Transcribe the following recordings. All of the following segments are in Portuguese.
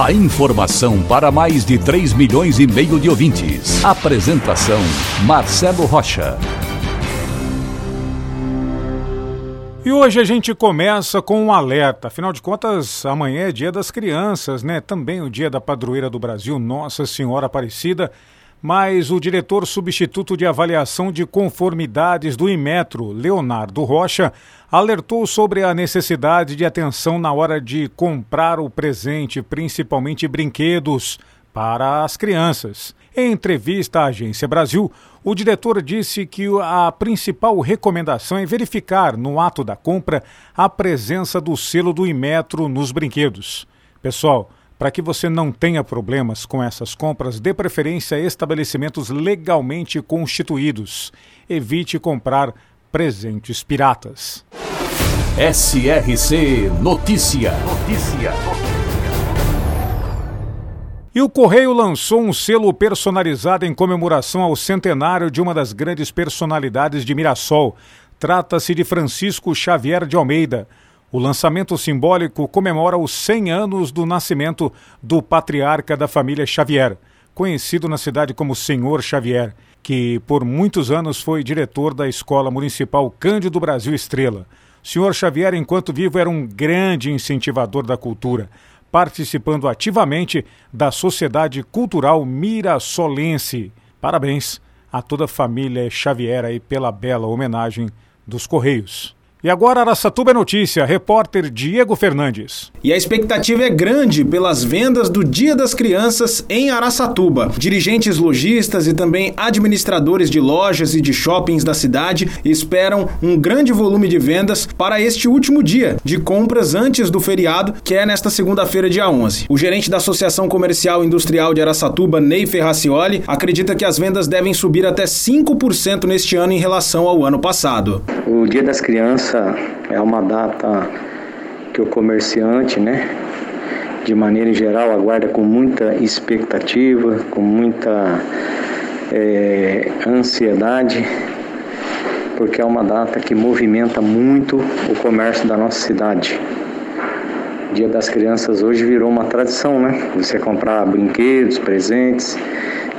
A informação para mais de 3 milhões e meio de ouvintes. Apresentação Marcelo Rocha. E hoje a gente começa com um alerta. Afinal de contas, amanhã é dia das crianças, né? Também o dia da padroeira do Brasil, Nossa Senhora Aparecida mas o diretor substituto de avaliação de conformidades do Imetro, Leonardo Rocha, alertou sobre a necessidade de atenção na hora de comprar o presente, principalmente brinquedos, para as crianças. Em entrevista à Agência Brasil, o diretor disse que a principal recomendação é verificar no ato da compra a presença do selo do Imetro nos brinquedos. Pessoal, para que você não tenha problemas com essas compras, dê preferência a estabelecimentos legalmente constituídos. Evite comprar presentes piratas. SRC Notícia. Notícia. E o Correio lançou um selo personalizado em comemoração ao centenário de uma das grandes personalidades de Mirassol. Trata-se de Francisco Xavier de Almeida. O lançamento simbólico comemora os 100 anos do nascimento do patriarca da família Xavier, conhecido na cidade como Senhor Xavier, que por muitos anos foi diretor da Escola Municipal Cândido Brasil Estrela. Senhor Xavier, enquanto vivo, era um grande incentivador da cultura, participando ativamente da Sociedade Cultural Mirassolense. Parabéns a toda a família Xavier aí pela bela homenagem dos Correios. E agora Araçatuba é notícia, repórter Diego Fernandes. E a expectativa é grande pelas vendas do Dia das Crianças em Araçatuba. Dirigentes lojistas e também administradores de lojas e de shoppings da cidade esperam um grande volume de vendas para este último dia de compras antes do feriado, que é nesta segunda-feira, dia 11. O gerente da Associação Comercial e Industrial de Araçatuba, Ney Ferracioli, acredita que as vendas devem subir até 5% neste ano em relação ao ano passado. O Dia das Crianças essa é uma data que o comerciante, né, de maneira geral, aguarda com muita expectativa, com muita é, ansiedade, porque é uma data que movimenta muito o comércio da nossa cidade. Dia das Crianças hoje virou uma tradição, né? Você comprar brinquedos, presentes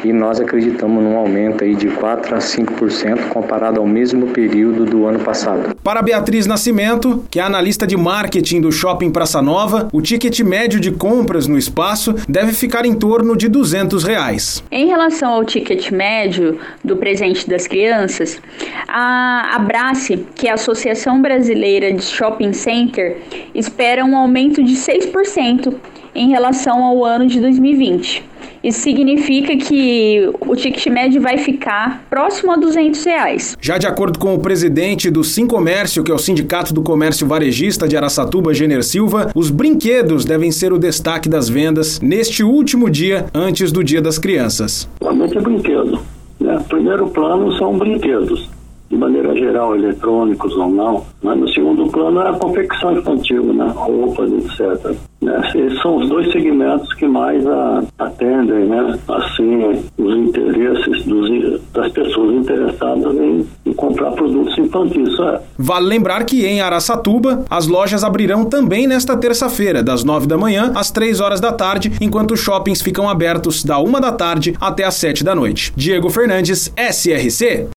e nós acreditamos num aumento aí de 4 a 5% comparado ao mesmo período do ano passado. Para Beatriz Nascimento, que é analista de marketing do Shopping Praça Nova, o ticket médio de compras no espaço deve ficar em torno de 200 reais. Em relação ao ticket médio do presente das crianças, a Abrace, que é a Associação Brasileira de Shopping Center, espera um aumento de 6% em relação ao ano de 2020. Isso significa que o ticket médio vai ficar próximo a 200 reais. Já de acordo com o presidente do Sim Comércio, que é o Sindicato do Comércio Varejista de Araçatuba, Gener Silva, os brinquedos devem ser o destaque das vendas neste último dia antes do Dia das Crianças. Realmente é brinquedo. Né? Primeiro plano são brinquedos maneira geral, eletrônicos ou não. Mas no segundo plano é a confecção infantil, né? roupas, etc. Né? Esses são os dois segmentos que mais a, atendem, né? assim, os interesses dos, das pessoas interessadas em, em comprar produtos infantis. É. Vale lembrar que em Araçatuba, as lojas abrirão também nesta terça-feira, das nove da manhã às três horas da tarde, enquanto os shoppings ficam abertos da uma da tarde até às sete da noite. Diego Fernandes, SRC.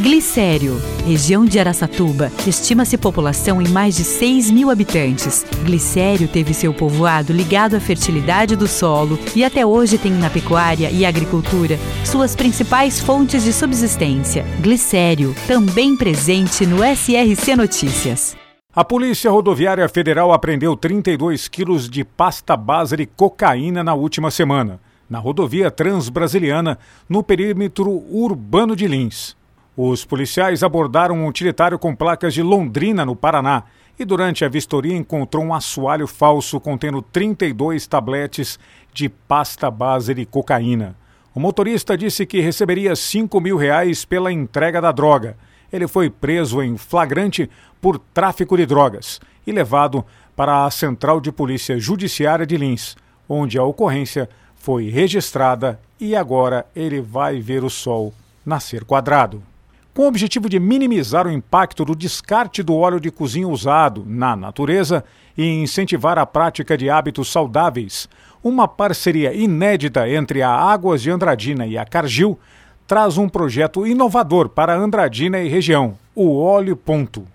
Glicério, região de Araçatuba, estima-se população em mais de 6 mil habitantes. Glicério teve seu povoado ligado à fertilidade do solo e até hoje tem na pecuária e agricultura suas principais fontes de subsistência. Glicério, também presente no SRC Notícias. A Polícia Rodoviária Federal apreendeu 32 quilos de pasta base de cocaína na última semana, na rodovia Transbrasiliana, no perímetro urbano de Lins. Os policiais abordaram um utilitário com placas de Londrina, no Paraná, e durante a vistoria encontrou um assoalho falso contendo 32 tabletes de pasta base de cocaína. O motorista disse que receberia 5 mil reais pela entrega da droga. Ele foi preso em flagrante por tráfico de drogas e levado para a Central de Polícia Judiciária de Lins, onde a ocorrência foi registrada e agora ele vai ver o sol nascer quadrado. Com o objetivo de minimizar o impacto do descarte do óleo de cozinha usado na natureza e incentivar a prática de hábitos saudáveis, uma parceria inédita entre a Águas de Andradina e a Cargill traz um projeto inovador para Andradina e região, o Óleo Ponto.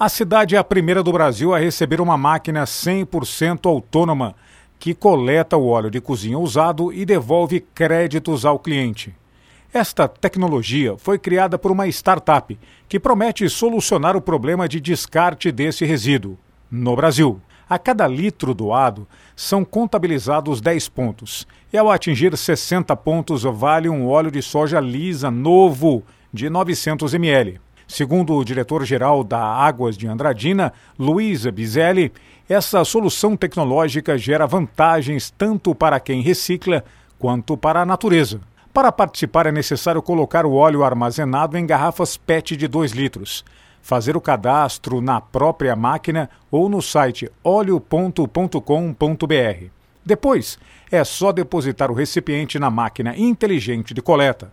A cidade é a primeira do Brasil a receber uma máquina 100% autônoma que coleta o óleo de cozinha usado e devolve créditos ao cliente. Esta tecnologia foi criada por uma startup que promete solucionar o problema de descarte desse resíduo. No Brasil, a cada litro doado são contabilizados 10 pontos, e ao atingir 60 pontos vale um óleo de soja lisa novo de 900 ml. Segundo o diretor-geral da Águas de Andradina, Luiz Bizelli, essa solução tecnológica gera vantagens tanto para quem recicla quanto para a natureza. Para participar é necessário colocar o óleo armazenado em garrafas PET de 2 litros, fazer o cadastro na própria máquina ou no site óleo.com.br. Depois, é só depositar o recipiente na máquina inteligente de coleta.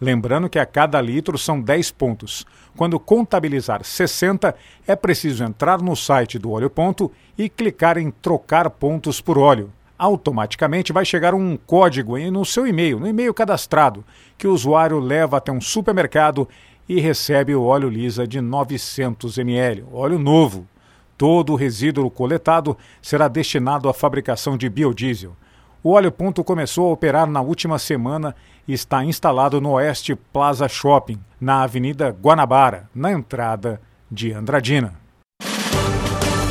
Lembrando que a cada litro são 10 pontos. Quando contabilizar 60, é preciso entrar no site do Óleo Ponto e clicar em trocar pontos por óleo. Automaticamente vai chegar um código no seu e-mail, no e-mail cadastrado, que o usuário leva até um supermercado e recebe o óleo lisa de 900 ml, óleo novo. Todo o resíduo coletado será destinado à fabricação de biodiesel. O Óleo Ponto começou a operar na última semana e está instalado no Oeste Plaza Shopping, na Avenida Guanabara, na entrada de Andradina.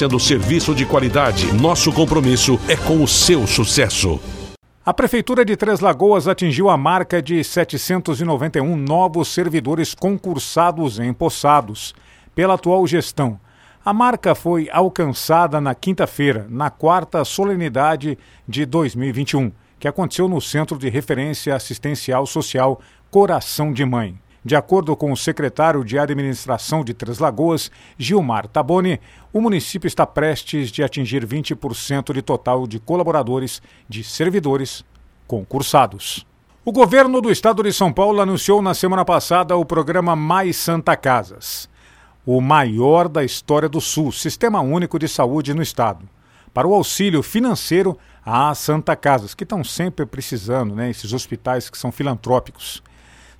oferecendo serviço de qualidade. Nosso compromisso é com o seu sucesso. A Prefeitura de Três Lagoas atingiu a marca de 791 novos servidores concursados e empossados pela atual gestão. A marca foi alcançada na quinta-feira, na quarta solenidade de 2021, que aconteceu no Centro de Referência Assistencial Social Coração de Mãe. De acordo com o secretário de Administração de Três Lagoas, Gilmar Taboni, o município está prestes de atingir 20% de total de colaboradores de servidores concursados. O governo do estado de São Paulo anunciou na semana passada o programa Mais Santa Casas, o maior da história do Sul, Sistema Único de Saúde no estado, para o auxílio financeiro às Santa Casas, que estão sempre precisando, né, esses hospitais que são filantrópicos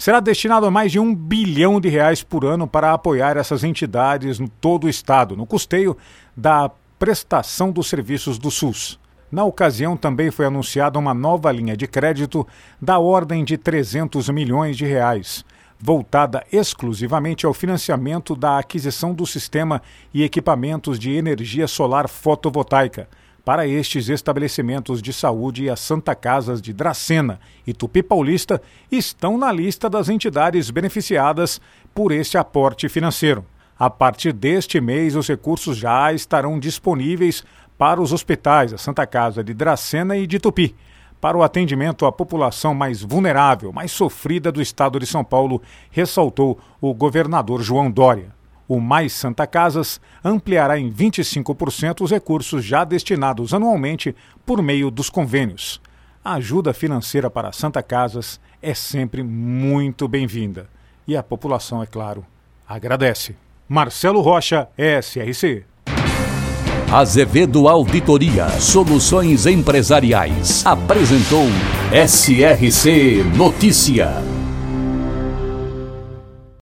será destinado a mais de um bilhão de reais por ano para apoiar essas entidades no todo o estado, no custeio da prestação dos serviços do SUS. Na ocasião, também foi anunciada uma nova linha de crédito da ordem de 300 milhões de reais, voltada exclusivamente ao financiamento da aquisição do sistema e equipamentos de energia solar fotovoltaica para estes estabelecimentos de saúde e as Santa Casas de Dracena e Tupi Paulista estão na lista das entidades beneficiadas por este aporte financeiro. A partir deste mês, os recursos já estarão disponíveis para os hospitais, a Santa Casa de Dracena e de Tupi, para o atendimento à população mais vulnerável, mais sofrida do estado de São Paulo, ressaltou o governador João Dória. O Mais Santa Casas ampliará em 25% os recursos já destinados anualmente por meio dos convênios. A ajuda financeira para Santa Casas é sempre muito bem-vinda. E a população, é claro, agradece. Marcelo Rocha, SRC. Azevedo Auditoria Soluções Empresariais apresentou SRC Notícia.